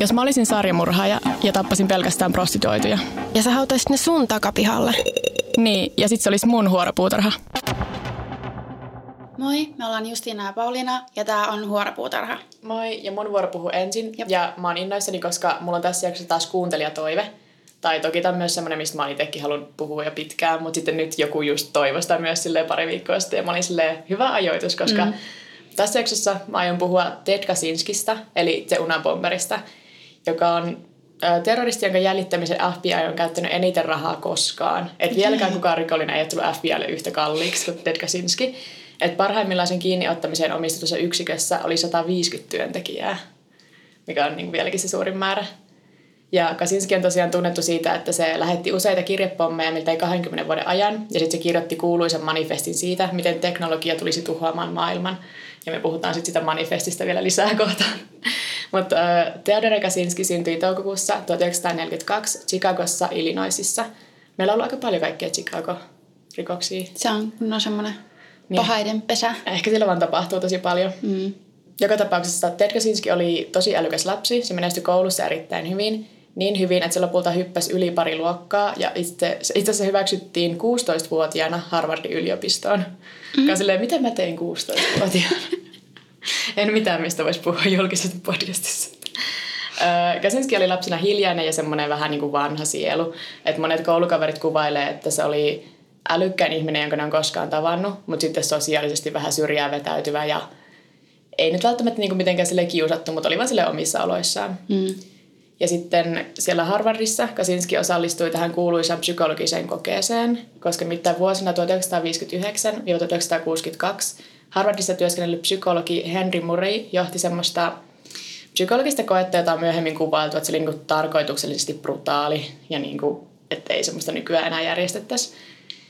Jos mä olisin sarjamurhaaja ja tappasin pelkästään prostituoituja. Ja sä hautaisit ne sun takapihalle. Niin, ja sit se olisi mun huoropuutarha. Moi, me ollaan Justiina ja Pauliina ja tää on Huoropuutarha. Moi, ja mun vuoro puhuu ensin. Jop. Ja mä oon innoissani, koska mulla on tässä jaksossa taas kuuntelijatoive. Tai toki tämä on myös semmoinen, mistä mä oon itsekin halunnut puhua jo pitkään, mutta sitten nyt joku just toivosta myös silleen pari viikkoa sitten. Ja mä olin silleen hyvä ajoitus, koska mm. Tässä jaksossa mä aion puhua Ted Kaczynskista, eli The Unabomberista, joka on terroristi, jonka jäljittämisen FBI on käyttänyt eniten rahaa koskaan. Et vieläkään kukaan rikollinen ei ole tullut FBIlle yhtä kalliiksi kuin Ted Kaczynski. Et parhaimmillaan sen kiinniottamiseen omistetussa yksikössä oli 150 työntekijää, mikä on niin vieläkin se suurin määrä. Ja Kaczynski on tosiaan tunnettu siitä, että se lähetti useita kirjepommeja miltei 20 vuoden ajan, ja sitten se kirjoitti kuuluisen manifestin siitä, miten teknologia tulisi tuhoamaan maailman. Ja me puhutaan sitten sitä manifestista vielä lisää kohta. Mutta uh, Theodore Kaczynski syntyi toukokuussa 1942 Chicagossa, Illinoisissa. Meillä on ollut aika paljon kaikkea Chicago-rikoksia. Se on no semmoinen niin. pahaiden pesä. Ehkä sillä vaan tapahtuu tosi paljon. Mm. Joka tapauksessa Ted Kaczynski oli tosi älykäs lapsi. Se menestyi koulussa erittäin hyvin. Niin hyvin, että se lopulta hyppäsi yli pari luokkaa. Ja itse, itse asiassa hyväksyttiin 16-vuotiaana Harvardin yliopistoon. Mm. Silleen, mitä mä tein 16-vuotiaana? en mitään, mistä voisi puhua julkisesti podcastissa. Kaczynski oli lapsena hiljainen ja semmoinen vähän niin kuin vanha sielu. Et monet koulukaverit kuvailee, että se oli älykkään ihminen, jonka ne on koskaan tavannut, mutta sitten sosiaalisesti vähän syrjää vetäytyvä ja ei nyt välttämättä niin kuin mitenkään sille kiusattu, mutta oli vaan sille omissa oloissaan. Mm. Ja sitten siellä Harvardissa Kaczynski osallistui tähän kuuluisaan psykologiseen kokeeseen, koska mitään vuosina 1959-1962 Harvardissa työskennellyt psykologi Henry Murray johti semmoista psykologista koetta, jota on myöhemmin kuvailtu, että se oli niin tarkoituksellisesti brutaali ja niin kuin, että ei semmoista nykyään enää järjestettäisi.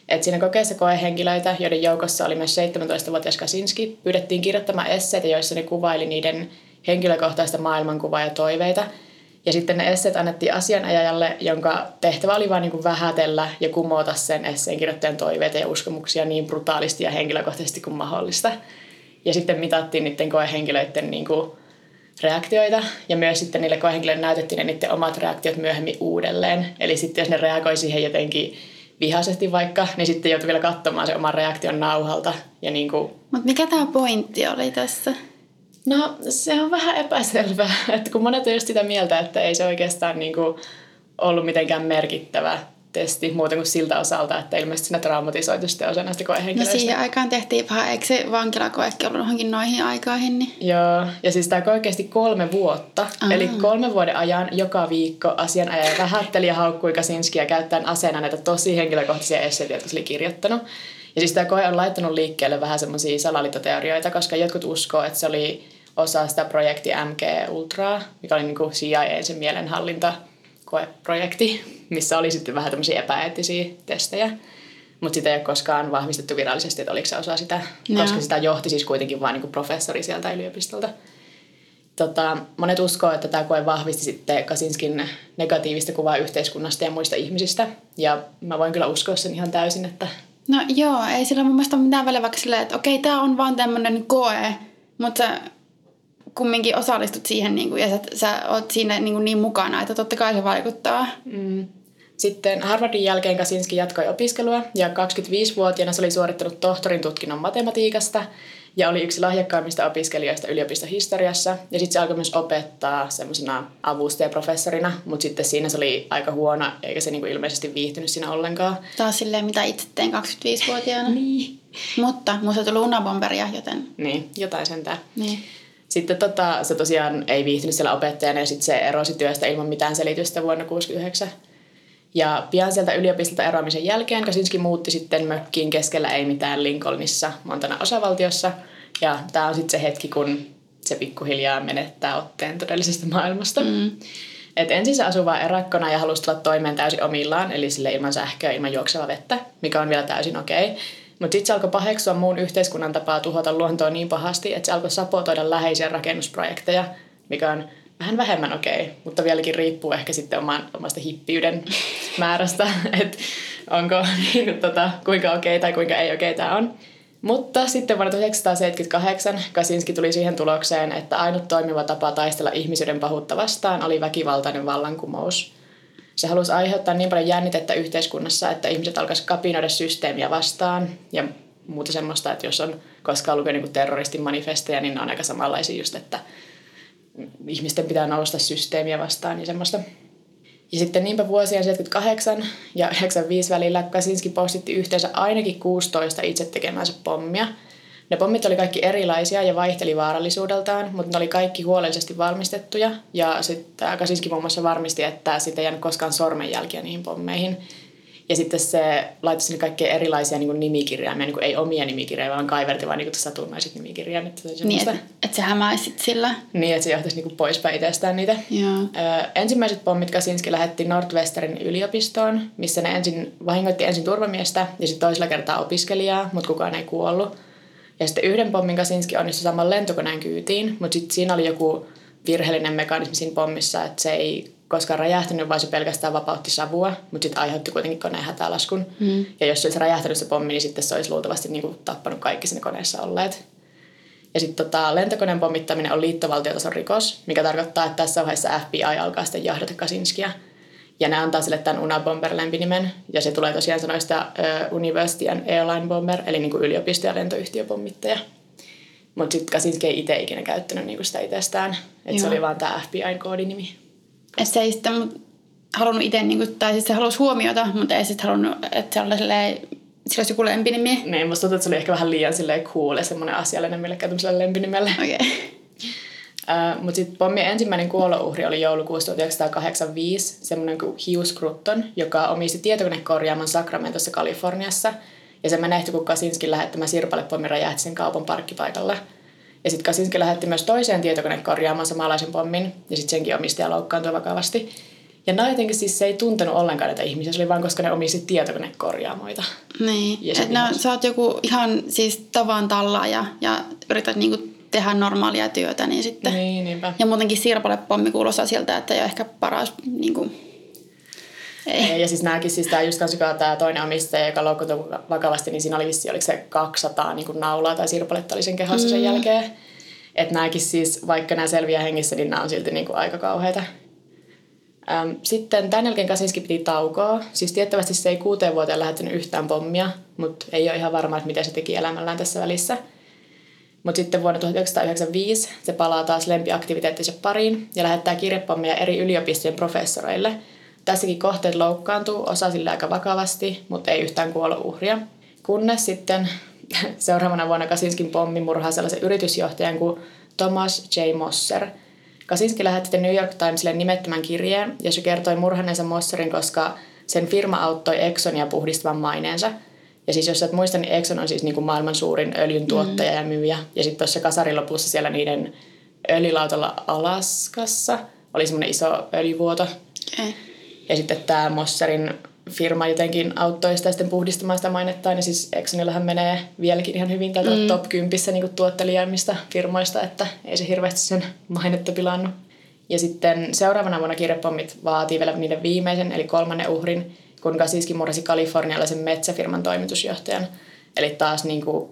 Et siinä kokeessa koehenkilöitä, joiden joukossa oli myös 17-vuotias Kaczynski, pyydettiin kirjoittamaan esseitä, joissa ne kuvaili niiden henkilökohtaista maailmankuvaa ja toiveita. Ja sitten ne esseet annettiin asianajajalle, jonka tehtävä oli vain niin vähätellä ja kumota sen esseen kirjoittajan toiveita ja uskomuksia niin brutaalisti ja henkilökohtaisesti kuin mahdollista. Ja sitten mitattiin niiden koehenkilöiden niin kuin reaktioita ja myös sitten niille koehenkilöille näytettiin ne niiden omat reaktiot myöhemmin uudelleen. Eli sitten jos ne reagoi siihen jotenkin vihaisesti vaikka, niin sitten joutui vielä katsomaan se oman reaktion nauhalta. Ja niin kuin... Mutta mikä tämä pointti oli tässä? No se on vähän epäselvää, että kun monet on just sitä mieltä, että ei se oikeastaan niin kuin ollut mitenkään merkittävä testi muuten kuin siltä osalta, että ilmeisesti siinä traumatisoitu sitten osa näistä koehenkilöistä. No siihen aikaan tehtiin vähän, eikö se vankilakoekin ollut johonkin noihin aikoihin? Niin? Joo, ja siis tämä oikeasti kolme vuotta, Aha. eli kolme vuoden ajan joka viikko asianajaja vähätteli ja haukkui Kasinskiä käyttäen aseena näitä tosi henkilökohtaisia esseitä, jotka se oli kirjoittanut. Ja siis tämä koe on laittanut liikkeelle vähän semmoisia salaliittoteorioita, koska jotkut uskoo, että se oli osa sitä projekti MG Ultraa, mikä oli niin kuin CIA sen mielenhallinta koeprojekti, missä oli sitten vähän tämmöisiä epäeettisiä testejä. Mutta sitä ei ole koskaan vahvistettu virallisesti, että oliko se osa sitä, ja. koska sitä johti siis kuitenkin vain niin professori sieltä yliopistolta. Tota, monet uskoo, että tämä koe vahvisti sitten Kasinskin negatiivista kuvaa yhteiskunnasta ja muista ihmisistä. Ja mä voin kyllä uskoa sen ihan täysin, että... No joo, ei sillä mun mielestä ole mitään väliä vaikka silleen, että okei, tämä on vaan tämmöinen koe, mutta kumminkin osallistut siihen niin kuin, ja sä, sä oot siinä niin, kuin niin mukana, että totta kai se vaikuttaa. Mm. Sitten Harvardin jälkeen Kasinski jatkoi opiskelua ja 25-vuotiaana se oli suorittanut tohtorin tutkinnon matematiikasta ja oli yksi lahjakkaimmista opiskelijoista yliopistohistoriassa. Ja sitten se alkoi myös opettaa semmoisena avustajaprofessorina, mutta sitten siinä se oli aika huono, eikä se niinku ilmeisesti viihtynyt siinä ollenkaan. Taas silleen, mitä itse tein 25-vuotiaana. niin. Mutta musta tuli unabomberia, joten... Niin, jotain sentään. Niin. Sitten tota, se tosiaan ei viihtynyt siellä opettajana ja sitten se erosi työstä ilman mitään selitystä vuonna 1969. Ja pian sieltä yliopistolta eroamisen jälkeen Kaczynski muutti sitten mökkiin keskellä ei mitään Lincolnissa, Montana osavaltiossa. Ja tämä on sitten se hetki, kun se pikkuhiljaa menettää otteen todellisesta maailmasta. Mm. Et ensin se asui vaan erakkona ja halusi tulla toimeen täysin omillaan, eli sille ilman sähköä, ilman juoksevaa vettä, mikä on vielä täysin okei. Okay. Mutta sitten se alkoi paheksua muun yhteiskunnan tapaa tuhota luontoa niin pahasti, että se alkoi sapotoida läheisiä rakennusprojekteja, mikä on vähän vähemmän okei, okay, mutta vieläkin riippuu ehkä sitten oman, omasta hippiyden määrästä, että onko niin, tota, kuinka okei okay tai kuinka ei okei okay tämä on. Mutta sitten vuonna 1978 Kasinski tuli siihen tulokseen, että ainut toimiva tapa taistella ihmisyyden pahuutta vastaan oli väkivaltainen vallankumous. Se halusi aiheuttaa niin paljon jännitettä yhteiskunnassa, että ihmiset alkaisivat kapinoida systeemiä vastaan ja muuta semmoista, että jos on koskaan lukenut niin terroristin manifesteja, niin ne on aika samanlaisia just, että ihmisten pitää nousta systeemiä vastaan ja semmoista. Ja sitten niinpä vuosien 78 ja 95 välillä Kasinski postitti yhteensä ainakin 16 itse tekemänsä pommia. Ne pommit oli kaikki erilaisia ja vaihteli vaarallisuudeltaan, mutta ne oli kaikki huolellisesti valmistettuja. Ja sitten Kasinski muun muassa varmisti, että sitä ei jäänyt koskaan sormenjälkiä niihin pommeihin. Ja sitten se laittoi sinne kaikkia erilaisia niin nimikirjaimia, niin ei omia nimikirjaimia, vaan kaiverti vaan niin satunnaiset nimikirjaimet. Niin, että et sä hämäisit sillä. Niin, että se johtaisi niin poispäin itsestään niitä. Joo. Ö, ensimmäiset pommit Kasinski lähetti Nordwesterin yliopistoon, missä ne ensin vahingoitti ensin turvamiestä ja sitten toisella kertaa opiskelijaa, mutta kukaan ei kuollut. Ja sitten yhden pommin Kasinski onnistui saman lentokoneen kyytiin, mutta sitten siinä oli joku virheellinen mekanismi siinä pommissa, että se ei koskaan räjähtänyt, vaan se pelkästään vapautti savua, mutta sitten aiheutti kuitenkin koneen hätälaskun. Mm. Ja jos se olisi räjähtänyt se pommi, niin sitten se olisi luultavasti niin kuin tappanut kaikki sinne koneessa olleet. Ja sitten tota, lentokoneen pommittaminen on liittovaltiotason rikos, mikä tarkoittaa, että tässä vaiheessa FBI alkaa sitten jahdata Kasinskia. Ja ne antaa sille tämän Unabomber-lempinimen, ja se tulee tosiaan sanoista uh, University and Airline Bomber, eli niin kuin yliopisto- ja lentoyhtiöpommittaja. Mutta sitten Kasinski ei itse ikinä käyttänyt niinku sitä itsestään, että se oli vaan tämä FBI-koodinimi. Se ei sitten halunnut itse, niinku, tai siis se halusi huomiota, mutta ei sitten halunnut, että se oli silleen, sillä olisi joku lempinimi. Niin, musta tuntuu, että se oli ehkä vähän liian silleen cool ja semmoinen asiallinen millekään tämmöiselle lempinimelle. Okei. Okay. Uh, mutta sitten pommin ensimmäinen kuolouhri oli joulukuussa 1985, semmoinen kuin Hughes Crutton, joka omisti tietokonekorjaaman Sacramentossa Kaliforniassa. Ja se menehtyi, kun Kasinski lähettämä sirpalepommi räjähti sen kaupan parkkipaikalla. Ja sitten Kasinski lähetti myös toiseen tietokonekorjaamaan samanlaisen pommin, ja sitten senkin omistaja loukkaantui vakavasti. Ja jotenkin siis se ei tuntenut ollenkaan näitä ihmisiä, se oli vain koska ne omisti tietokonekorjaamoita. Niin, että no, sä oot joku ihan siis tavan tallaaja ja yrität niinku tehdä normaalia työtä, niin sitten... Niin, niinpä. Ja muutenkin sirpalepommi kuulostaa siltä, että ei ole ehkä paras niinku, ei. Ja siis nämäkin, siis tämä just kanssa, tämä toinen omistaja, joka loukkaantui vakavasti, niin siinä oli vissi, oliko se 200 niin kuin naulaa tai sirpaletta oli sen kehossa mm. sen jälkeen. Että nämäkin siis, vaikka nämä selviää hengissä, niin nämä on silti niin kuin aika kauheita. Ähm, sitten tämän jälkeen Kasinski piti taukoa. Siis tiettävästi se ei kuuteen vuoteen lähettänyt yhtään pommia, mutta ei ole ihan varma, että mitä se teki elämällään tässä välissä. Mutta sitten vuonna 1995 se palaa taas lempiaktiviteettinsa pariin ja lähettää kirjepommeja eri yliopistojen professoreille – Tässäkin kohteet loukkaantuu, osa sillä aika vakavasti, mutta ei yhtään kuolo uhria. Kunnes sitten seuraavana vuonna Kasinskin pommi murhaa sellaisen yritysjohtajan kuin Thomas J. Mosser. Kasinski lähetti New York Timesille nimettömän kirjeen, jossa kertoi murhanneensa Mosserin, koska sen firma auttoi Exxonia puhdistamaan maineensa. Ja siis jos et muista, niin Exxon on siis niin kuin maailman suurin öljyn tuottaja mm. ja myyjä. Ja sitten tuossa kasarin lopussa siellä niiden öljylautalla Alaskassa oli semmoinen iso öljyvuoto. Okay. Ja sitten tämä Mosserin firma jotenkin auttoi sitä sitten puhdistamaan sitä mainettaan. Ja siis Exxonillahan menee vieläkin ihan hyvin tätä mm. top 10 niin tuottelijaimmista firmoista, että ei se hirveästi sen mainetta pilannut. Ja sitten seuraavana vuonna kirjepommit vaatii vielä niiden viimeisen, eli kolmannen uhrin, kun Kasiski murrasi kalifornialaisen metsäfirman toimitusjohtajan. Eli taas niin kuin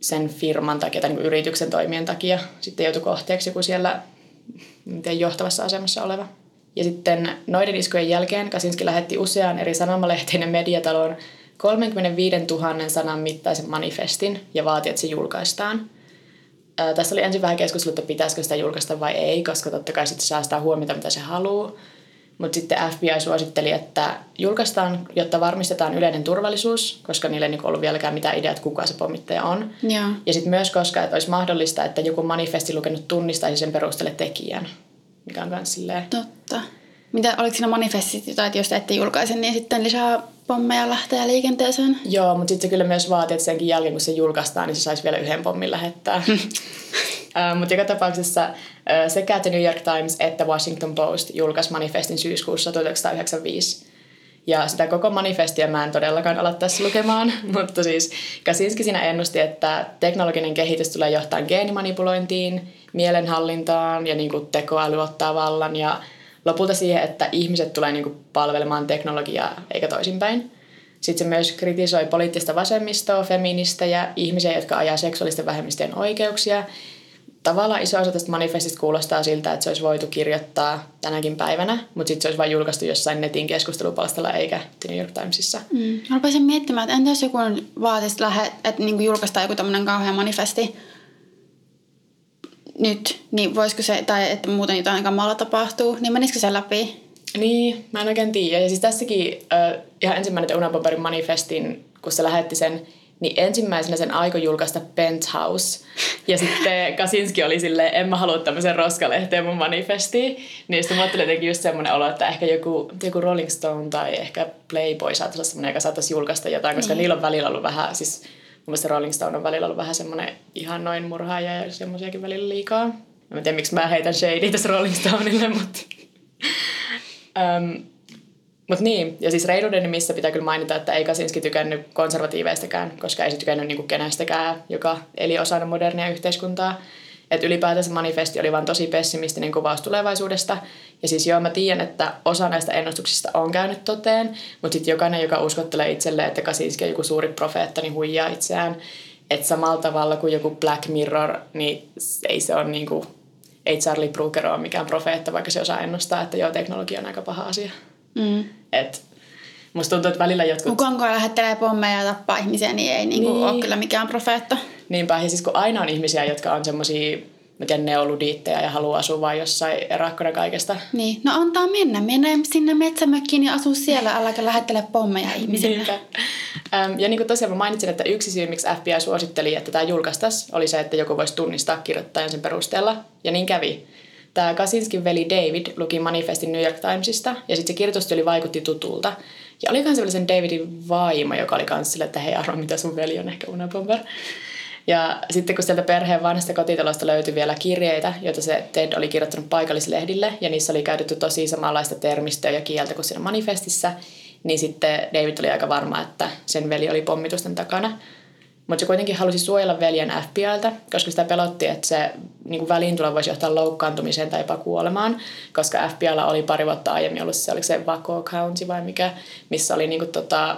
sen firman takia tai niin yrityksen toimien takia sitten joutui kohteeksi joku siellä miten johtavassa asemassa oleva. Ja sitten noiden iskujen jälkeen Kasinski lähetti useaan eri sanomalehteen ja mediataloon 35 000 sanan mittaisen manifestin ja vaati, että se julkaistaan. Ää, tässä oli ensin vähän keskustelua, että pitäisikö sitä julkaista vai ei, koska totta kai sitten saa sitä huomiota, mitä se haluaa. Mutta sitten FBI suositteli, että julkaistaan, jotta varmistetaan yleinen turvallisuus, koska niille ei niinku ollut vieläkään mitään ideat, kuka se pommittaja on. Ja, ja sitten myös, koska että olisi mahdollista, että joku manifesti lukenut tunnistaisi sen perusteelle tekijän mikä on myös silleen... Totta. Mitä, oliko siinä manifestit jotain, että jos te ette julkaise, niin sitten lisää pommeja lähtee liikenteeseen? Joo, mutta sitten se kyllä myös vaatii, että senkin jälkeen kun se julkaistaan, niin se saisi vielä yhden pommin lähettää. uh, mutta joka tapauksessa uh, sekä The New York Times että Washington Post julkaisi manifestin syyskuussa 1995. Ja sitä koko manifestia mä en todellakaan ala tässä lukemaan, mutta siis Kasinski siinä ennusti, että teknologinen kehitys tulee johtamaan geenimanipulointiin, mielenhallintaan ja niin kuin tekoäly ottaa vallan ja lopulta siihen, että ihmiset tulee niin kuin palvelemaan teknologiaa eikä toisinpäin. Sitten se myös kritisoi poliittista vasemmistoa, feministejä, ihmisiä, jotka ajaa seksuaalisten vähemmistöjen oikeuksia. Tavallaan iso osa tästä manifestista kuulostaa siltä, että se olisi voitu kirjoittaa tänäkin päivänä, mutta sitten se olisi vain julkaistu jossain netin keskustelupalstalla eikä The New York Timesissa. Mm. Rupesin miettimään, että entä jos joku vaatisi, lähe, että niin julkaistaan joku tämmöinen kauhean manifesti nyt, niin voisiko se, tai että muuten jotain kamala tapahtuu, niin menisikö se läpi? Niin, mä en oikein tiedä. Ja siis tässäkin äh, ihan ensimmäinen Unaboberin manifestin, kun se lähetti sen, niin ensimmäisenä sen aikoi julkaista Penthouse. Ja sitten Kasinski oli silleen, en mä halua tämmöisen roskalehteen mun manifestiin. Niin sitten mä ajattelin jotenkin just semmoinen olo, että ehkä joku, joku Rolling Stone tai ehkä Playboy saattaisi olla semmoinen, joka saattaisi julkaista jotain, koska niin. niillä on välillä ollut vähän, siis mun mielestä Rolling Stone on välillä ollut vähän semmoinen ihan noin murhaaja ja semmoisiakin välillä liikaa. Mä en tiedä, miksi mä heitän shadea tässä Rolling Stoneille, mutta... Um, mutta niin, ja siis reiluuden nimissä pitää kyllä mainita, että ei Kasinski tykännyt konservatiiveistäkään, koska ei se tykännyt niinku kenestäkään, joka eli osana modernia yhteiskuntaa. Että ylipäätänsä manifesti oli vain tosi pessimistinen kuvaus tulevaisuudesta. Ja siis joo, mä tiedän, että osa näistä ennustuksista on käynyt toteen, mutta sitten jokainen, joka uskottelee itselleen, että Kasinski on joku suuri profeetta, niin huijaa itseään. Että samalla tavalla kuin joku Black Mirror, niin ei se ole niinku, ei Charlie Brooker ole mikään profeetta, vaikka se osaa ennustaa, että joo, teknologia on aika paha asia. Mm. Et musta tuntuu, että välillä jotkut... Kukaan kun lähettelee pommeja ja tappaa ihmisiä, niin ei niinku niin. ole kyllä mikään profeetta. Niinpä, ja siis kun aina on ihmisiä, jotka on semmoisia mä tiedän, neoludiitteja ja haluaa asua vain jossain erakkona kaikesta. Niin, no antaa mennä. Mennä sinne metsämökkiin ja asu siellä, äläkä lähettele pommeja ihmisille. Niinpä. ja niin kuin tosiaan mä mainitsin, että yksi syy, miksi FBI suositteli, että tämä julkaistaisi, oli se, että joku voisi tunnistaa kirjoittajan sen perusteella. Ja niin kävi. Tämä Kasinskin veli David luki manifestin New York Timesista ja sitten se kirjoitustyyli vaikutti tutulta. Ja oli myös sen Davidin vaimo, joka oli kanssa sille, että hei arvo, mitä sun veli on ehkä unabomber. Ja sitten kun sieltä perheen vanhasta kotitalosta löytyi vielä kirjeitä, joita se Ted oli kirjoittanut paikallislehdille, ja niissä oli käytetty tosi samanlaista termistöä ja kieltä kuin siinä manifestissa, niin sitten David oli aika varma, että sen veli oli pommitusten takana. Mutta se kuitenkin halusi suojella veljen FBIltä, koska sitä pelotti, että se niin väliintulo voisi johtaa loukkaantumiseen tai jopa kuolemaan, koska FBIlla oli pari vuotta aiemmin ollut se, oliko se Waco County vai mikä, missä oli niin kuin, tota,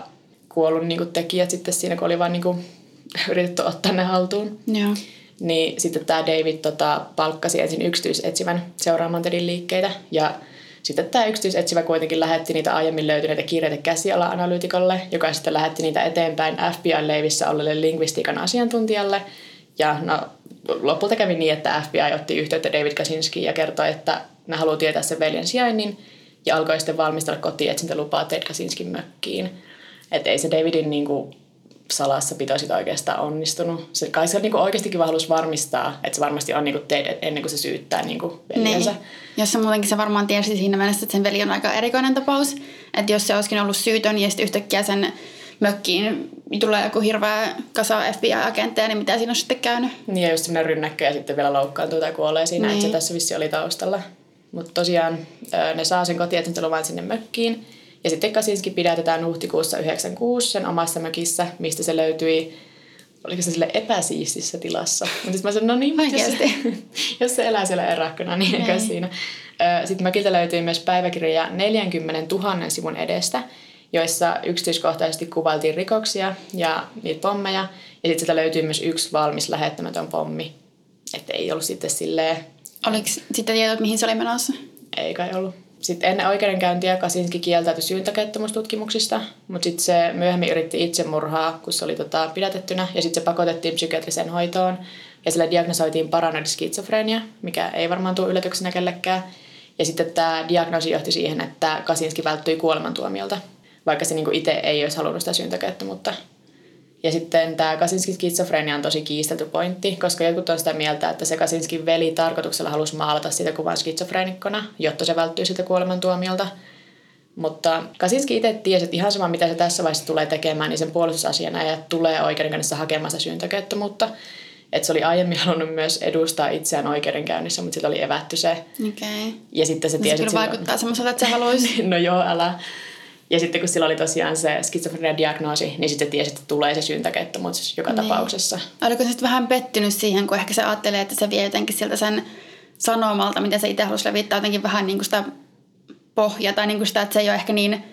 kuollut niin kuin tekijät sitten siinä, kun oli vain niin kuin, yritetty ottaa ne haltuun. Joo. Niin sitten tämä David tota, palkkasi ensin yksityisetsivän seuraamaan Tedin liikkeitä ja sitten tämä yksityisetsivä kuitenkin lähetti niitä aiemmin löytyneitä kirjeitä käsiala-analyytikolle, joka sitten lähetti niitä eteenpäin FBI-leivissä olleelle lingvistiikan asiantuntijalle. Ja no, lopulta kävi niin, että FBI otti yhteyttä David Kaczynskiin ja kertoi, että ne haluaa tietää sen veljen sijainnin ja alkoi sitten valmistella kotietsintälupaa Ted Kaczynskin mökkiin. Että ei se Davidin niin kuin, salassapito sitä oikeastaan onnistunut. Se, kai se niin oikeastikin vaan halusi varmistaa, että se varmasti on niin kuin teidän ennen kuin se syyttää niin kuin veljensä. Niin. Jos se muutenkin se varmaan tiesi siinä mielessä, että sen veli on aika erikoinen tapaus. Että jos se olisikin ollut syytön ja sitten yhtäkkiä sen mökkiin tulee joku hirveä kasa FBI-agentteja, niin mitä siinä on sitten käynyt? Niin ja just semmoinen rynnäkkö ja sitten vielä loukkaantuu tai kuolee siinä, niin. että se niin. tässä vissi oli taustalla. Mutta tosiaan ne saa sen kotietsintäluvan sinne mökkiin. Ja sitten Kasinski pidätetään huhtikuussa 96 sen omassa mökissä, mistä se löytyi oliko se sille epäsiistissä tilassa. Mutta sitten mä sanoin, no niin, jos se, jos se elää siellä erakkona, niin eikä siinä. Sitten mökiltä löytyi myös päiväkirjoja 40 000 sivun edestä, joissa yksityiskohtaisesti kuvailtiin rikoksia ja niitä pommeja. Ja sitten sieltä löytyy myös yksi valmis lähettämätön pommi. Että ei ollut sitten silleen... Oliko sitten tiedot, mihin se oli menossa? Ei kai ollut. Sitten ennen oikeudenkäyntiä Kasinski kieltäytyi syyntäkettömustutkimuksista, mutta sitten se myöhemmin yritti itsemurhaa, kun se oli tota, pidätettynä, ja sitten se pakotettiin psykiatriseen hoitoon, ja sille diagnosoitiin paranoid skitsofrenia, mikä ei varmaan tule yllätyksenä kellekään. Ja sitten tämä diagnoosi johti siihen, että Kasinski välttyi kuolemantuomiolta, vaikka se niinku itse ei olisi halunnut sitä syyntäkettömyyttä. Ja sitten tämä Kasinskin skitsofrenia on tosi kiistelty pointti, koska jotkut on sitä mieltä, että se Kasinskin veli tarkoituksella halusi maalata sitä kuvan skitsofreenikkona, jotta se välttyy sitä kuolemantuomiolta. Mutta Kasinski itse tiesi, että ihan sama mitä se tässä vaiheessa tulee tekemään, niin sen puolustusasiana ja tulee oikeudenkäynnissä hakemaan sitä syyntäkettömyyttä. Että se oli aiemmin halunnut myös edustaa itseään oikeudenkäynnissä, mutta sitten oli evätty se. Okay. Ja sitten se no tiesi, se kyllä vaikuttaa semmoiselta, että se haluaisi. no joo, älä. Ja sitten kun sillä oli tosiaan se skitsofrenia-diagnoosi, niin sitten tiesi, että tulee se syyntäkettomuus joka niin. tapauksessa. Oliko se sitten vähän pettynyt siihen, kun ehkä se ajattelee, että se vie jotenkin siltä sen sanomalta, mitä se itse halusi levittää, jotenkin vähän niin kuin sitä pohjaa tai niin kuin sitä, että se ei ole ehkä niin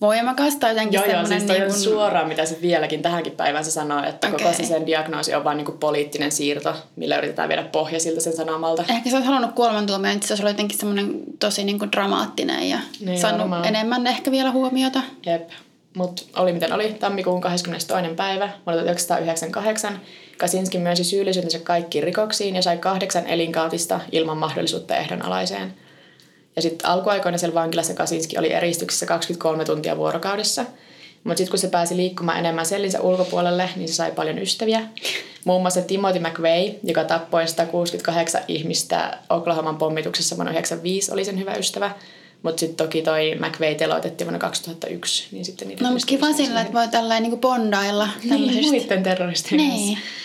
voimakasta jotenkin Joo, joo, siis niin on kuin, suoraan, mitä se vieläkin tähänkin päivään se sanoo, että okay. koko se sen diagnoosi on vain niin poliittinen siirto, millä yritetään viedä pohja siltä sen sanomalta. Ehkä sä oot halunnut kuolemantuomioon, että se olisi ollut jotenkin semmoinen tosi niin kuin dramaattinen ja Niin, saanut varmaan. enemmän ehkä vielä huomiota. Jep. Mutta oli miten oli, tammikuun 22. päivä vuonna 1998. Kasinski myönsi syyllisyytensä kaikkiin rikoksiin ja sai kahdeksan elinkautista ilman mahdollisuutta ehdonalaiseen. Ja sitten alkuaikoina siellä vankilassa Kasinski oli eristyksissä 23 tuntia vuorokaudessa. Mutta sitten kun se pääsi liikkumaan enemmän sellinsä ulkopuolelle, niin se sai paljon ystäviä. Muun muassa Timothy McVeigh, joka tappoi 168 ihmistä Oklahoman pommituksessa vuonna 1995, oli sen hyvä ystävä. Mutta sitten toki toi McVeigh teloitettiin vuonna 2001, niin sitten niitä No mutta kiva sillä, että voi tällä niin kuin bondailla niin, muiden terroristien Niin. kanssa.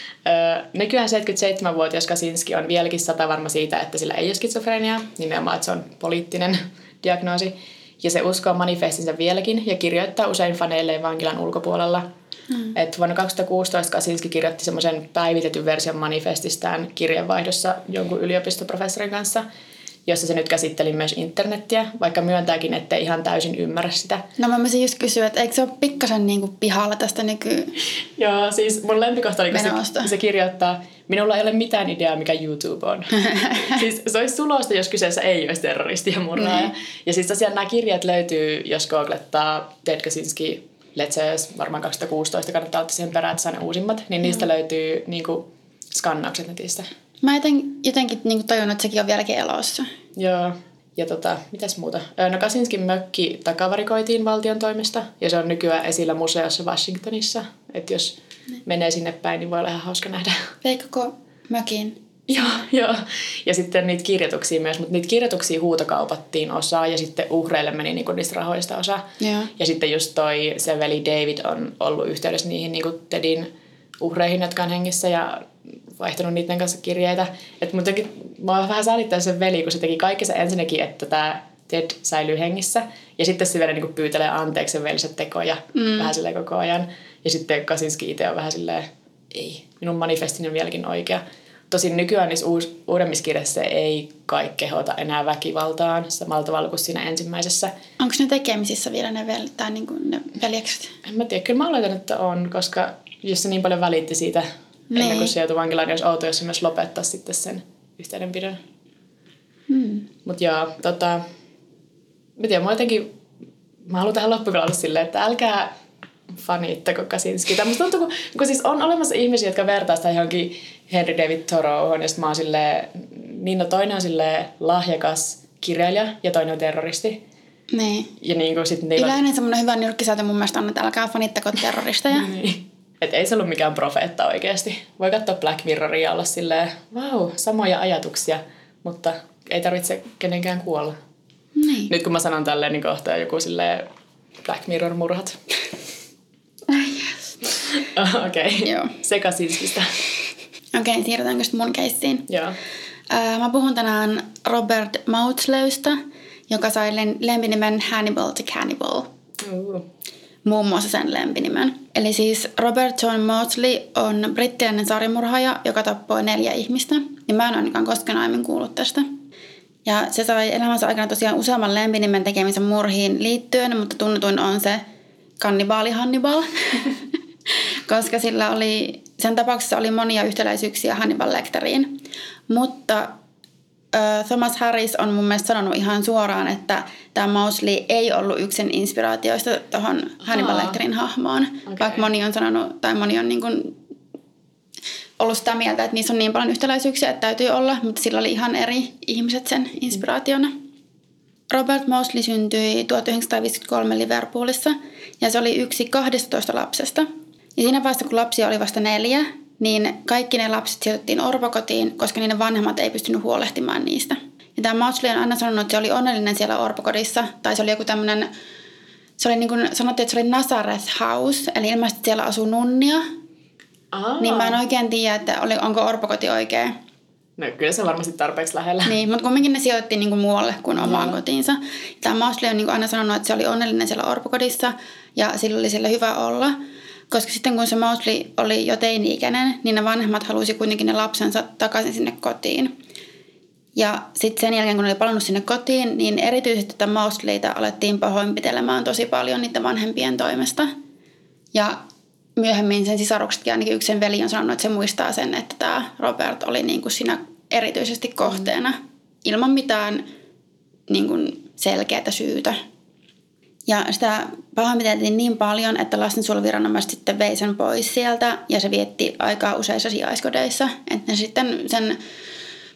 Nykyään 77-vuotias Kasinski on vieläkin sata varma siitä, että sillä ei ole skitsofreniaa, nimenomaan, että se on poliittinen diagnoosi. Ja se uskoo manifestinsa vieläkin ja kirjoittaa usein faneilleen vankilan ulkopuolella. Mm. Et vuonna 2016 Kasinski kirjoitti semmoisen päivitetyn version manifestistaan kirjeenvaihdossa jonkun yliopistoprofessorin kanssa, jossa se nyt käsitteli myös internettiä, vaikka myöntääkin, ettei ihan täysin ymmärrä sitä. No mä voisin just kysyä, että eikö se ole pikkasen niin kuin pihalla tästä nyky... Joo, siis mun lempikohta oli, kun se, se kirjoittaa, minulla ei ole mitään ideaa, mikä YouTube on. siis se olisi sulosta, jos kyseessä ei olisi terroristi ja murhaaja. Niin. Ja siis tosiaan nämä kirjat löytyy, jos googlettaa Ted Kaczynski Let's varmaan 2016, kannattaa ottaa sen perään, että saa ne uusimmat, niin niistä löytyy niin kuin, skannaukset netistä. Mä joten, jotenkin niin tajunnut, että sekin on vieläkin elossa. Joo. Ja tota, mitäs muuta? No Kasinskin mökki takavarikoitiin valtion toimesta ja se on nykyään esillä museossa Washingtonissa. Että jos menee sinne päin, niin voi olla ihan hauska nähdä. Veikkoko mökin? Joo, joo. Ja sitten niitä kirjoituksia myös, mutta niitä kirjoituksia huutokaupattiin osa ja sitten uhreille meni niinku niistä rahoista osa. Joo. Ja sitten just toi se veli David on ollut yhteydessä niihin niinku Tedin uhreihin, jotka on hengissä ja vaihtanut niiden kanssa kirjeitä. Että muutenkin mä vähän säälittää sen veli, kun se teki kaikkensa ensinnäkin, että tämä Ted säilyy hengissä. Ja sitten se vielä niinku pyytelee anteeksi sen veliset tekoja mm. vähän silleen koko ajan. Ja sitten Kasinski itse on vähän silleen, ei, minun manifestini on vieläkin oikea. Tosin nykyään niissä uus, uudemmissa kirjassa ei kai kehota enää väkivaltaan samalla tavalla kuin siinä ensimmäisessä. Onko ne tekemisissä vielä ne, vel, tai niin kuin ne veljekset? En mä tiedä, kyllä mä oletan, että on, koska jos se niin paljon välitti siitä ennen Niin. kuin se joutui vankilaan, niin olisi outo, jos se myös lopettaa sitten sen yhteydenpidon. Hmm. Mutta joo, tota, mä tiedän, mä jotenkin, mä haluan tähän olla silleen, että älkää fanittako Kasinski. Tai musta tuntuu, kun, kun siis on olemassa ihmisiä, jotka vertaa sitä johonkin Henry David Thoreauhon, ja sitten mä oon silleen, niin no toinen on silleen lahjakas kirjailija, ja toinen on terroristi. Niin. Ja niin kuin sit niillä on- Yleinen semmoinen hyvä nyrkkisäätö mun mielestä on, että älkää fanittako terroristeja. Niin. Et ei se ollut mikään profeetta oikeasti. Voi katsoa Black Mirroria ja olla silleen, vau, samoja ajatuksia, mutta ei tarvitse kenenkään kuolla. niin. Nyt kun mä sanon tälleen, niin kohtaa joku silleen Black Mirror-murhat. Okei, okay. Joo. Sekasinskistä. Okei, okay, siirrytäänkö sitten mun keissiin? Joo. Mä puhun tänään Robert Maudsleystä, joka sai lempinimen Hannibal the Cannibal. Uh. Muun muassa sen lempinimen. Eli siis Robert John Maudsley on brittiläinen sarjamurhaaja, joka tappoi neljä ihmistä. Ja mä en ainakaan koskaan aiemmin kuullut tästä. Ja se sai elämänsä aikana tosiaan useamman lempinimen tekemisen murhiin liittyen, mutta tunnetuin on se kannibaali Hannibal. Koska sillä oli, sen tapauksessa oli monia yhtäläisyyksiä Hannibal Lecteriin. Mutta Thomas Harris on mun mielestä sanonut ihan suoraan, että tämä Mosley ei ollut yksin inspiraatioista tuohon Hannibal. Lecterin hahmoon. Okei. Vaikka moni on sanonut, tai moni on niin kuin ollut sitä mieltä, että niissä on niin paljon yhtäläisyyksiä, että täytyy olla, mutta sillä oli ihan eri ihmiset sen inspiraationa. Robert Mosley syntyi 1953 Liverpoolissa ja se oli yksi 12 lapsesta. Ja siinä vaiheessa, kun lapsia oli vasta neljä, niin kaikki ne lapset sijoitettiin orpokotiin, koska niiden vanhemmat ei pystynyt huolehtimaan niistä. Ja tämä Mosley on aina sanonut, että se oli onnellinen siellä orpokodissa, tai se oli joku tämmöinen, se oli niin kuin sanottiin, että se oli Nazareth House, eli ilmeisesti siellä asuu nunnia. Aa. Niin mä en oikein tiedä, että oli, onko orpokoti oikein. No kyllä se on varmasti tarpeeksi lähellä. Niin, mutta kumminkin ne sijoitettiin niinku muualle kuin omaan Joo. kotiinsa. Tämä Mosley on niinku aina sanonut, että se oli onnellinen siellä orpokodissa ja sillä oli siellä hyvä olla. Koska sitten kun se Mosley oli jo teini-ikäinen, niin ne vanhemmat halusi kuitenkin ne lapsensa takaisin sinne kotiin. Ja sitten sen jälkeen, kun oli palannut sinne kotiin, niin erityisesti tätä Mousleyta alettiin pahoinpitelemään tosi paljon niiden vanhempien toimesta. Ja myöhemmin sen sisaruksetkin, ainakin yksi sen veli on sanonut, että se muistaa sen, että tämä Robert oli niin kuin siinä erityisesti kohteena ilman mitään niin kuin selkeää syytä. Ja sitä pahoinpiteltiin niin paljon, että lastensuojeluviranomaiset sitten vei sen pois sieltä ja se vietti aikaa useissa sijaiskodeissa. Että sitten sen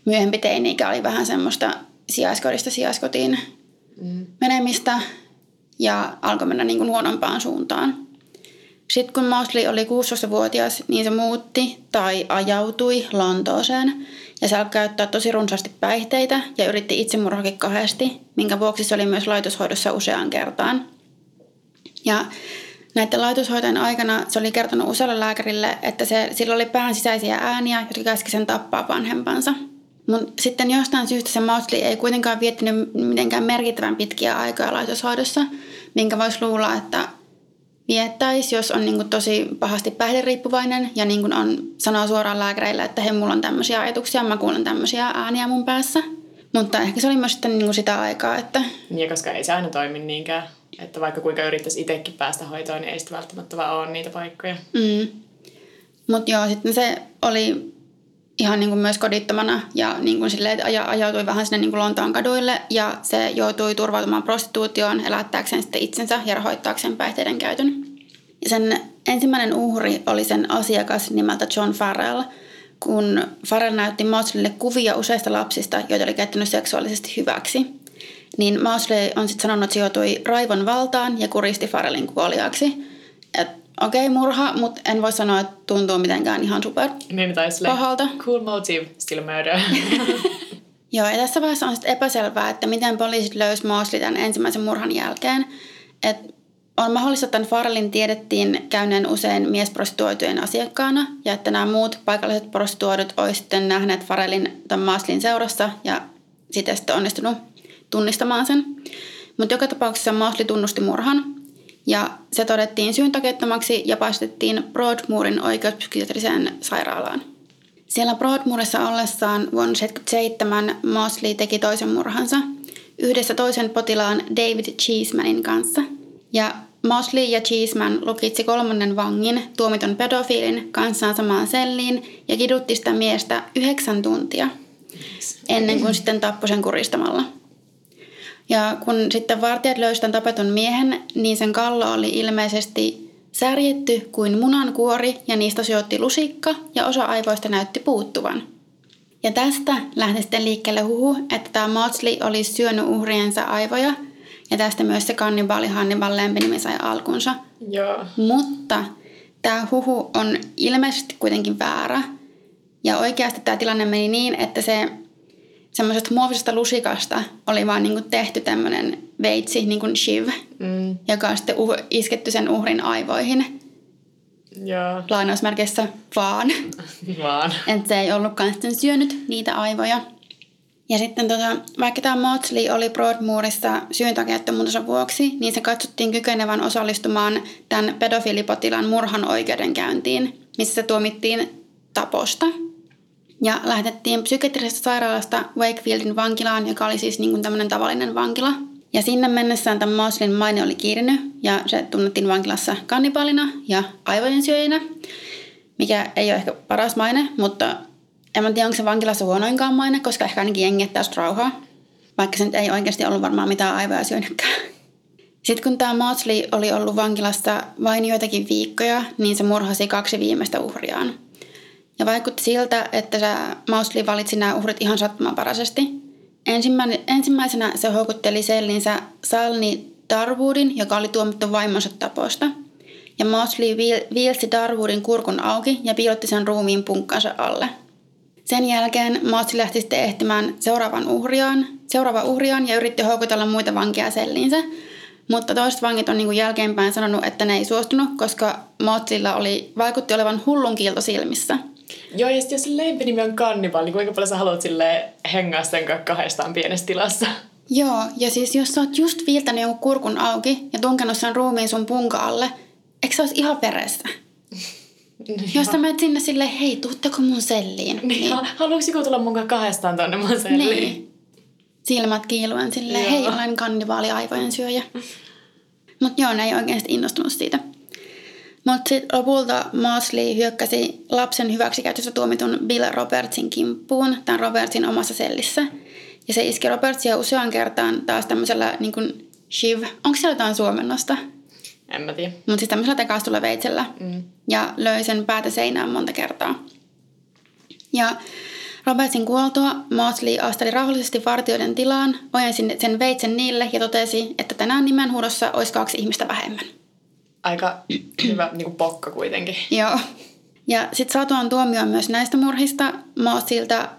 myöhempi teini oli vähän semmoista sijaiskodista sijaiskotiin mm. menemistä ja alkoi mennä niin kuin huonompaan suuntaan. Sitten kun Mosley oli 16-vuotias, niin se muutti tai ajautui Lontooseen ja se alkoi käyttää tosi runsaasti päihteitä ja yritti itsemurhakin kahdesti, minkä vuoksi se oli myös laitoshoidossa useaan kertaan. Ja näiden laitoshoitojen aikana se oli kertonut usealle lääkärille, että se, sillä oli pään sisäisiä ääniä, jotka käski sen tappaa vanhempansa. Mutta sitten jostain syystä se Mosley ei kuitenkaan viettänyt mitenkään merkittävän pitkiä aikoja laitoshoidossa, minkä voisi luulla, että viettäisi, jos on niin kuin tosi pahasti päihderiippuvainen ja niin kuin on, sanoo suoraan lääkäreille, että he mulla on tämmöisiä ajatuksia, mä kuulen tämmöisiä ääniä mun päässä. Mutta ehkä se oli myös sitten niin kuin sitä aikaa, että... Niin, koska ei se aina toimi niinkään. Että vaikka kuinka yrittäisi itsekin päästä hoitoon, niin ei sitten välttämättä vaan ole niitä paikkoja. Mm. Mutta joo, sitten se oli ihan niin kuin myös kodittomana ja niin kuin silleen, että ajautui vähän sinne niin kuin Lontoon kaduille ja se joutui turvautumaan prostituutioon elättääkseen sitten itsensä ja rahoittaakseen päihteiden käytön. Ja sen ensimmäinen uhri oli sen asiakas nimeltä John Farrell, kun Farrell näytti Mausleylle kuvia useista lapsista, joita oli käyttänyt seksuaalisesti hyväksi. Niin Mausley on sitten sanonut, että se joutui raivon valtaan ja kuristi Farrellin kuoliaksi. Et okei okay, murha, mutta en voi sanoa, että tuntuu mitenkään ihan super niin, pahalta. Cool motive, still murder. Joo, ja tässä vaiheessa on sitten epäselvää, että miten poliisit löysi Mosley tämän ensimmäisen murhan jälkeen. Et on mahdollista, että tämän Farrellin tiedettiin käyneen usein miesprostituoitujen asiakkaana ja että nämä muut paikalliset prostituoidut olisivat sitten nähneet Farrellin tämän Moslin seurassa ja sitten sitten onnistunut tunnistamaan sen. Mutta joka tapauksessa Mosley tunnusti murhan ja se todettiin syyntakettomaksi ja päästettiin Broadmoorin oikeuspsykiatriseen sairaalaan. Siellä Broadmoorissa ollessaan vuonna 1977 Mosley teki toisen murhansa yhdessä toisen potilaan David Cheesemanin kanssa. Ja Mosley ja Cheeseman lukitsi kolmannen vangin, tuomiton pedofiilin, kanssaan samaan selliin ja kidutti sitä miestä yhdeksän tuntia ennen kuin sitten tappoi sen kuristamalla. Ja kun sitten vartijat löysivät tämän tapetun miehen, niin sen kallo oli ilmeisesti särjetty kuin munankuori ja niistä sijoitti lusikka ja osa aivoista näytti puuttuvan. Ja tästä lähti sitten liikkeelle huhu, että tämä Maudsley olisi syönyt uhriensa aivoja ja tästä myös se kannibaali Hannibal lempinimi sai alkunsa. Joo. Mutta tämä huhu on ilmeisesti kuitenkin väärä. Ja oikeasti tämä tilanne meni niin, että se semmoisesta muovisesta lusikasta oli vaan niin kuin tehty tämmöinen veitsi, niin kuin shiv, mm. joka on sitten uh, isketty sen uhrin aivoihin. Joo. Lainausmerkeissä vaan. vaan. Että se ei ollutkaan sitten syönyt niitä aivoja. Ja sitten tota, vaikka tämä Maudsley oli Broadmoorissa syyntakeettomuutensa vuoksi, niin se katsottiin kykenevän osallistumaan tämän pedofilipotilaan murhan oikeudenkäyntiin, missä se tuomittiin taposta – ja lähetettiin psykiatrisesta sairaalasta Wakefieldin vankilaan, joka oli siis niin kuin tämmöinen tavallinen vankila. Ja sinne mennessään tämän Moslin maine oli kiirinyt ja se tunnettiin vankilassa kannipalina ja aivojen syöjänä, mikä ei ole ehkä paras maine, mutta en mä tiedä, onko se vankilassa huonoinkaan maine, koska ehkä ainakin jengi jättää rauhaa, vaikka se nyt ei oikeasti ollut varmaan mitään aivoja syönytkään. Sitten kun tämä Mosley oli ollut vankilassa vain joitakin viikkoja, niin se murhasi kaksi viimeistä uhriaan – ja vaikutti siltä, että se Mausley valitsi nämä uhrit ihan sattumanvaraisesti. Ensimmäisenä se houkutteli sellinsä Salni Darwoodin, joka oli tuomittu vaimonsa taposta. Ja Mosley viilsi Darwoodin kurkun auki ja piilotti sen ruumiin punkkansa alle. Sen jälkeen Mosley lähti sitten ehtimään seuraavan uhriaan, seuraava uhriaan ja yritti houkutella muita vankia sellinsä. Mutta toiset vangit on niin jälkeenpäin sanonut, että ne ei suostunut, koska Mosleylla oli, vaikutti olevan hullun kiilto silmissä – Joo, ja jos lempinimi on kannibal, niin kuinka paljon sä haluat sille hengaa sen kahdestaan pienessä tilassa? Joo, ja siis jos sä oot just viiltänyt jonkun kurkun auki ja tunkenut sen ruumiin sun punka alle, eikö se olisi ihan veressä? Jos menet sinne silleen, hei, tuutteko mun selliin? Niin, niin. haluaisi joku tulla mun kahdestaan tonne mun selliin? Niin. Silmät kiiluen silleen, hei, olen kannivaali aivojen syöjä. Mutta joo, ne ei oikeasti innostunut siitä. Mutta sitten lopulta Mosley hyökkäsi lapsen hyväksikäytöstä tuomitun Bill Robertsin kimppuun tämän Robertsin omassa sellissä. Ja se iski Robertsia usean kertaan taas tämmöisellä niin kuin shiv. Onko siellä jotain suomennosta? En mä tiedä. Mutta siis tämmöisellä tekaistulla veitsellä. Mm. Ja löi sen päätä seinään monta kertaa. Ja Robertsin kuoltua Mosley asteli rauhallisesti vartijoiden tilaan, ojensi sen veitsen niille ja totesi, että tänään nimenhuudossa olisi kaksi ihmistä vähemmän. Aika hyvä niin kuin pokka kuitenkin. Joo. Ja sitten saatuaan tuomioon myös näistä murhista, Mosleyltä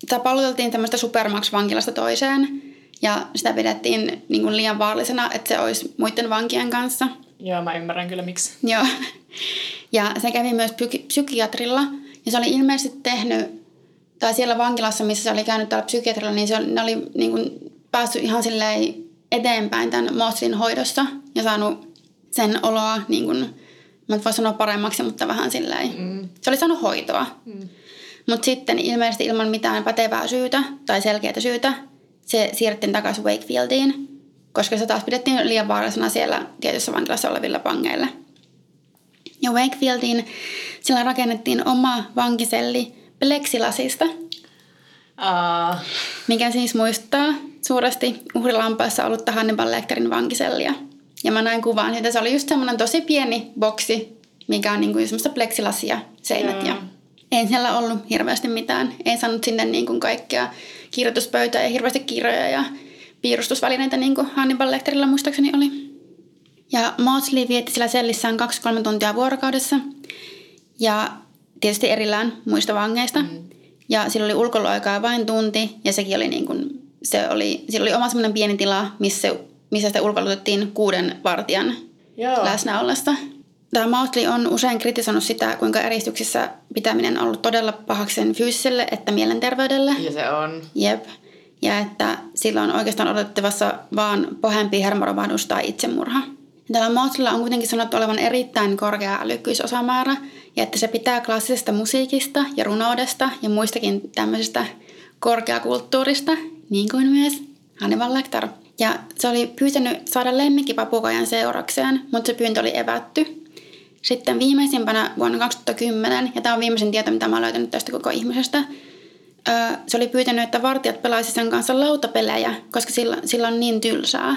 sitä palauteltiin tämmöistä Supermax-vankilasta toiseen. Ja sitä pidettiin niin kuin liian vaarallisena, että se olisi muiden vankien kanssa. Joo, mä ymmärrän kyllä miksi. Joo. Ja se kävi myös psyki- psykiatrilla. Ja se oli ilmeisesti tehnyt, tai siellä vankilassa, missä se oli käynyt täällä psykiatrilla, niin se oli, ne oli niin kuin päässyt ihan silleen eteenpäin tämän Moslin hoidossa ja saanut sen oloa, niin kuin, mä voi sanoa paremmaksi, mutta vähän silleen. Mm. Se oli saanut hoitoa. Mm. Mutta sitten ilmeisesti ilman mitään pätevää syytä tai selkeää syytä, se siirrettiin takaisin Wakefieldiin, koska se taas pidettiin liian vaarallisena siellä tietyssä vankilassa olevilla pangeilla. Ja Wakefieldiin sillä rakennettiin oma vankiselli pleksilasista, uh. mikä siis muistaa suuresti uhrilampaassa ollutta Hannibal Lecterin vankisellia. Ja mä näin kuvan siitä. Se oli just semmoinen tosi pieni boksi, mikä on niinku semmoista pleksilasia seinät yeah. ja ei siellä ollut hirveästi mitään. Ei saanut sinne niin kuin kaikkea kirjoituspöytää ja hirveästi kirjoja ja piirustusvälineitä niin kuin Hannibal Lecterillä muistaakseni oli. Ja Mosley vietti sillä sellissään 2-3 tuntia vuorokaudessa ja tietysti erillään muista vangeista. Mm. Ja sillä oli ulkoiluaikaa vain tunti ja sekin oli niin kuin, se oli, sillä oli oma semmoinen pieni tila, missä, missä sitä ulkoilutettiin kuuden vartijan Joo. läsnä ollessa. Tämä Mautli on usein kritisoinut sitä, kuinka eristyksissä pitäminen on ollut todella pahaksi sen fyysiselle että mielenterveydelle. Ja se on. Jep. Ja että sillä on oikeastaan odotettavassa vaan pahempi hermoromahdus tai itsemurha. Tällä Mautlilla on kuitenkin sanottu olevan erittäin korkea älykkyysosamäärä ja että se pitää klassisesta musiikista ja runoudesta ja muistakin tämmöisestä korkeakulttuurista, niin kuin myös Hannibal Lecter. Ja se oli pyytänyt saada lemmikkipapukajan seurakseen, mutta se pyyntö oli evätty. Sitten viimeisimpänä vuonna 2010, ja tämä on viimeisin tieto, mitä mä olen löytänyt tästä koko ihmisestä, se oli pyytänyt, että vartijat pelaisivat sen kanssa lautapelejä, koska sillä, sillä on niin tylsää.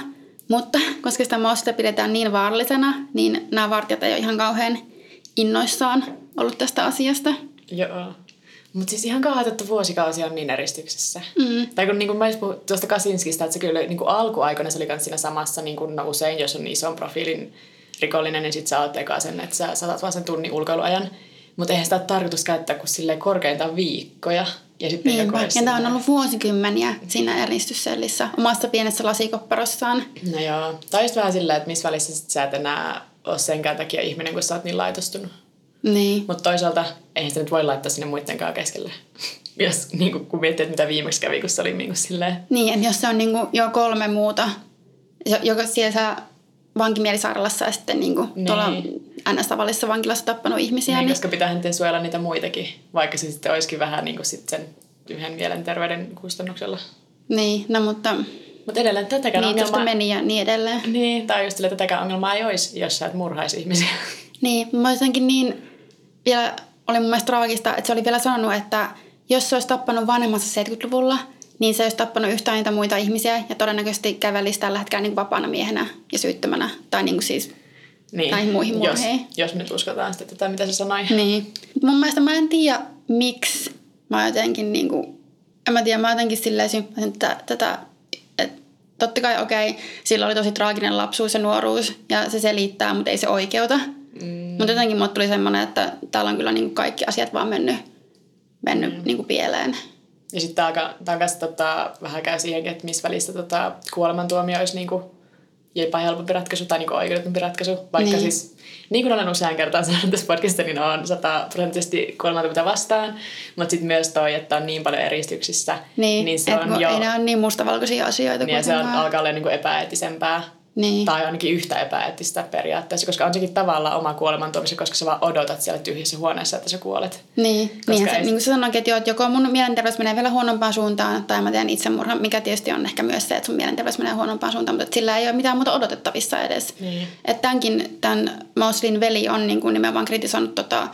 Mutta koska sitä mausta pidetään niin vaarallisena, niin nämä vartijat ei ole ihan kauhean innoissaan ollut tästä asiasta. Joo. Mutta siis ihan kauheaa, että vuosikausia on niin eristyksessä. Mm. Tai kun, niin kuin mä puhun tuosta Kasinskista, että se kyllä niin kuin alkuaikoina se oli myös siinä samassa, niin kuin, no usein jos on ison profiilin rikollinen, niin sit sä oot eka sen, että sä saat vaan sen tunnin ulkoiluajan. Mutta eihän sitä ole tarkoitus käyttää kuin sille korkeintaan viikkoja. Ja sitten niin, ja tämä on ollut vuosikymmeniä siinä eristyssellissä omassa pienessä lasikopparossaan. No joo. Tai just vähän silleen, että missä välissä sit sä et enää ole senkään takia ihminen, kun sä oot niin laitostunut. Niin. Mutta toisaalta eihän sitä nyt voi laittaa sinne muidenkaan keskelle. Jos, niin kun, kun miettii, että mitä viimeksi kävi, kun se oli niin kuin silleen... Niin, että jos se on niin kuin jo kolme muuta, joka siellä sä vankimielisairaalassa ja sitten niin kuin niin. tuolla NS-tavallisessa vankilassa tappanut ihmisiä. Niin, niin... koska pitää sitten suojella niitä muitakin, vaikka se sitten olisikin vähän niin kuin sit sen yhden mielenterveyden kustannuksella. Niin, no mutta... Mutta edelleen tätäkään niin, ongelmaa... meni ja niin edelleen. Niin, tai just sille, tätäkään ongelmaa ei olisi, jos sä et murhaisi ihmisiä. Niin, mä jotenkin niin... Vielä oli mun mielestä traagista, että se oli vielä sanonut, että jos se olisi tappanut vanhemmassa 70-luvulla – niin se olisi tappanut yhtään niitä muita ihmisiä ja todennäköisesti kävelisi tällä hetkellä niin vapaana miehenä ja syyttömänä tai niin kuin siis niin. näihin muihin jos. Jos nyt uskotaan sitten tätä, mitä se sanoi. Niin. Mun mielestä mä en tiedä, miksi mä jotenkin niin kuin, en mä tiedä, mä jotenkin silleen tätä, tätä että totta kai okei, okay, sillä oli tosi traaginen lapsuus ja nuoruus ja se selittää, mutta ei se oikeuta. Mm. Mutta jotenkin mulle tuli semmoinen, että täällä on kyllä niin kuin kaikki asiat vaan mennyt, mennyt mm. niin kuin pieleen. Ja sitten tämä on myös tota, vähän käy siihenkin, että missä välissä tota, kuolemantuomio olisi niinku jopa helpompi ratkaisu tai niinku oikeutetumpi ratkaisu. Vaikka niin. siis, niin kuin olen usean kertaan sanonut tässä podcastissa, niin on sataprosenttisesti kuolemantuomita vastaan. Mutta sitten myös toi, että on niin paljon eristyksissä. Niin, niin se on jo... Ei ne ole niin mustavalkoisia asioita. Niin se on, alkaa olla niinku epäeettisempää. Niin. Tai ainakin yhtä epäeettistä periaatteessa, koska on sekin tavallaan oma kuolemantuomissa, koska sä vaan odotat siellä tyhjässä huoneessa, että sä kuolet. Niin, niinhän se, ei- niin kuin sä sanoinkin, että, joo, että joko mun mielenterveys menee vielä huonompaan suuntaan, tai mä teen itsemurhan, mikä tietysti on ehkä myös se, että sun mielenterveys menee huonompaan suuntaan, mutta sillä ei ole mitään muuta odotettavissa edes. Niin. Että tämänkin, tämän Moslin veli on niin kuin nimenomaan kritisoinut tota,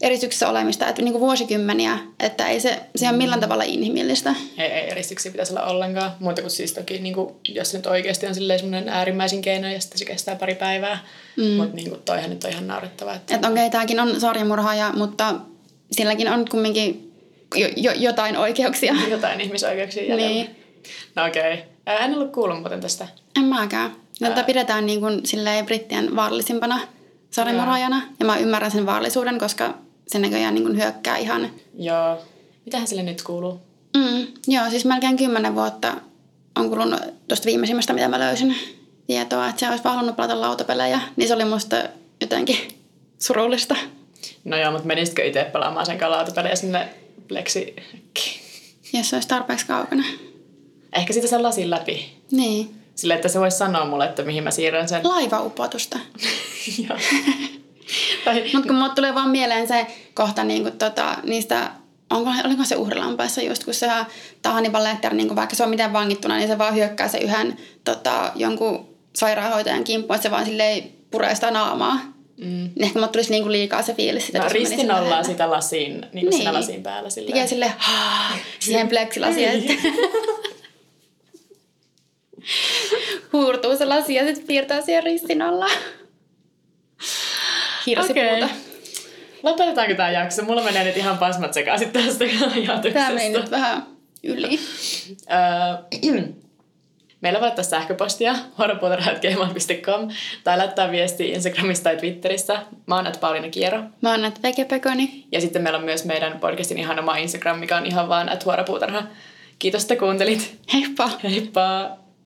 eristyksessä olemista, että niin kuin vuosikymmeniä, että ei se, se ei ole millään tavalla inhimillistä. Ei, ei eristyksiä pitäisi olla ollenkaan. Muuta kuin siis toki, niin kuin, jos se nyt oikeasti on semmoinen äärimmäisin keino ja sitten se kestää pari päivää. Mm. Mutta niin kuin, toihan nyt on ihan naurettavaa. Että... Että okei, tämäkin on sarjamurhaaja, mutta silläkin on kumminkin jo, jo, jotain oikeuksia. Jotain ihmisoikeuksia jäljellä. Niin. No okei. Okay. En ollut kuullut muuten tästä. En mäkään. Tätä pidetään niin kuin silleen brittien vaarallisimpana sarjamurhaajana. Ja mä ymmärrän sen vaarallisuuden, koska se näköjään niin kuin hyökkää ihan... Joo. Mitähän sille nyt kuuluu? Mm, joo, siis melkein kymmenen vuotta on kulunut tuosta viimeisimmästä, mitä mä löysin tietoa, että se olisi vaan halunnut pelata lautapelejä. Niin se oli musta jotenkin surullista. No joo, mutta menisitkö itse pelaamaan sen lautapelejä sinne Plexi? Jos se olisi tarpeeksi kaukana. Ehkä sitä sen lasin läpi. Niin. Sille, että se voisi sanoa mulle, että mihin mä siirrän sen. Laivaupotusta. Joo. Mutta kun mulle tulee vaan mieleen se kohta niin kuin tota, niistä, onko, oliko se uhrilampaissa just, kun se Hannibal Lecter, niin vaikka se on miten vangittuna, niin se vaan hyökkää se yhden tota, jonkun sairaanhoitajan kimppuun, että se vaan silleen puree sitä naamaa. Mm. Niin ehkä mulle tulisi niin kuin liikaa se fiilis. Sitä, no, ristinollaan lähelle. sitä lasiin, niin kuin niin. Niin. lasin päällä. Silleen. Tekee silleen siihen plexilasiin, että huurtuu se lasi ja sitten piirtää siihen ristin alla. Hirsipuuta. Okei. Lopetetaanko tämä jakso? Mulla menee nyt ihan pasmat sekaisin tästä ajatuksesta. Tämä meni nyt vähän yli. Meillä voi laittaa sähköpostia huoropuutarha.gmail.com tai laittaa viestiä Instagramissa tai Twitterissä. Mä oon Pauliina Kiero. Mä oon Vekepekoni. Ja sitten meillä on myös meidän podcastin ihan oma Instagram, mikä on ihan vaan at huoropuutarha. Kiitos, että kuuntelit. Heippa! Heippa!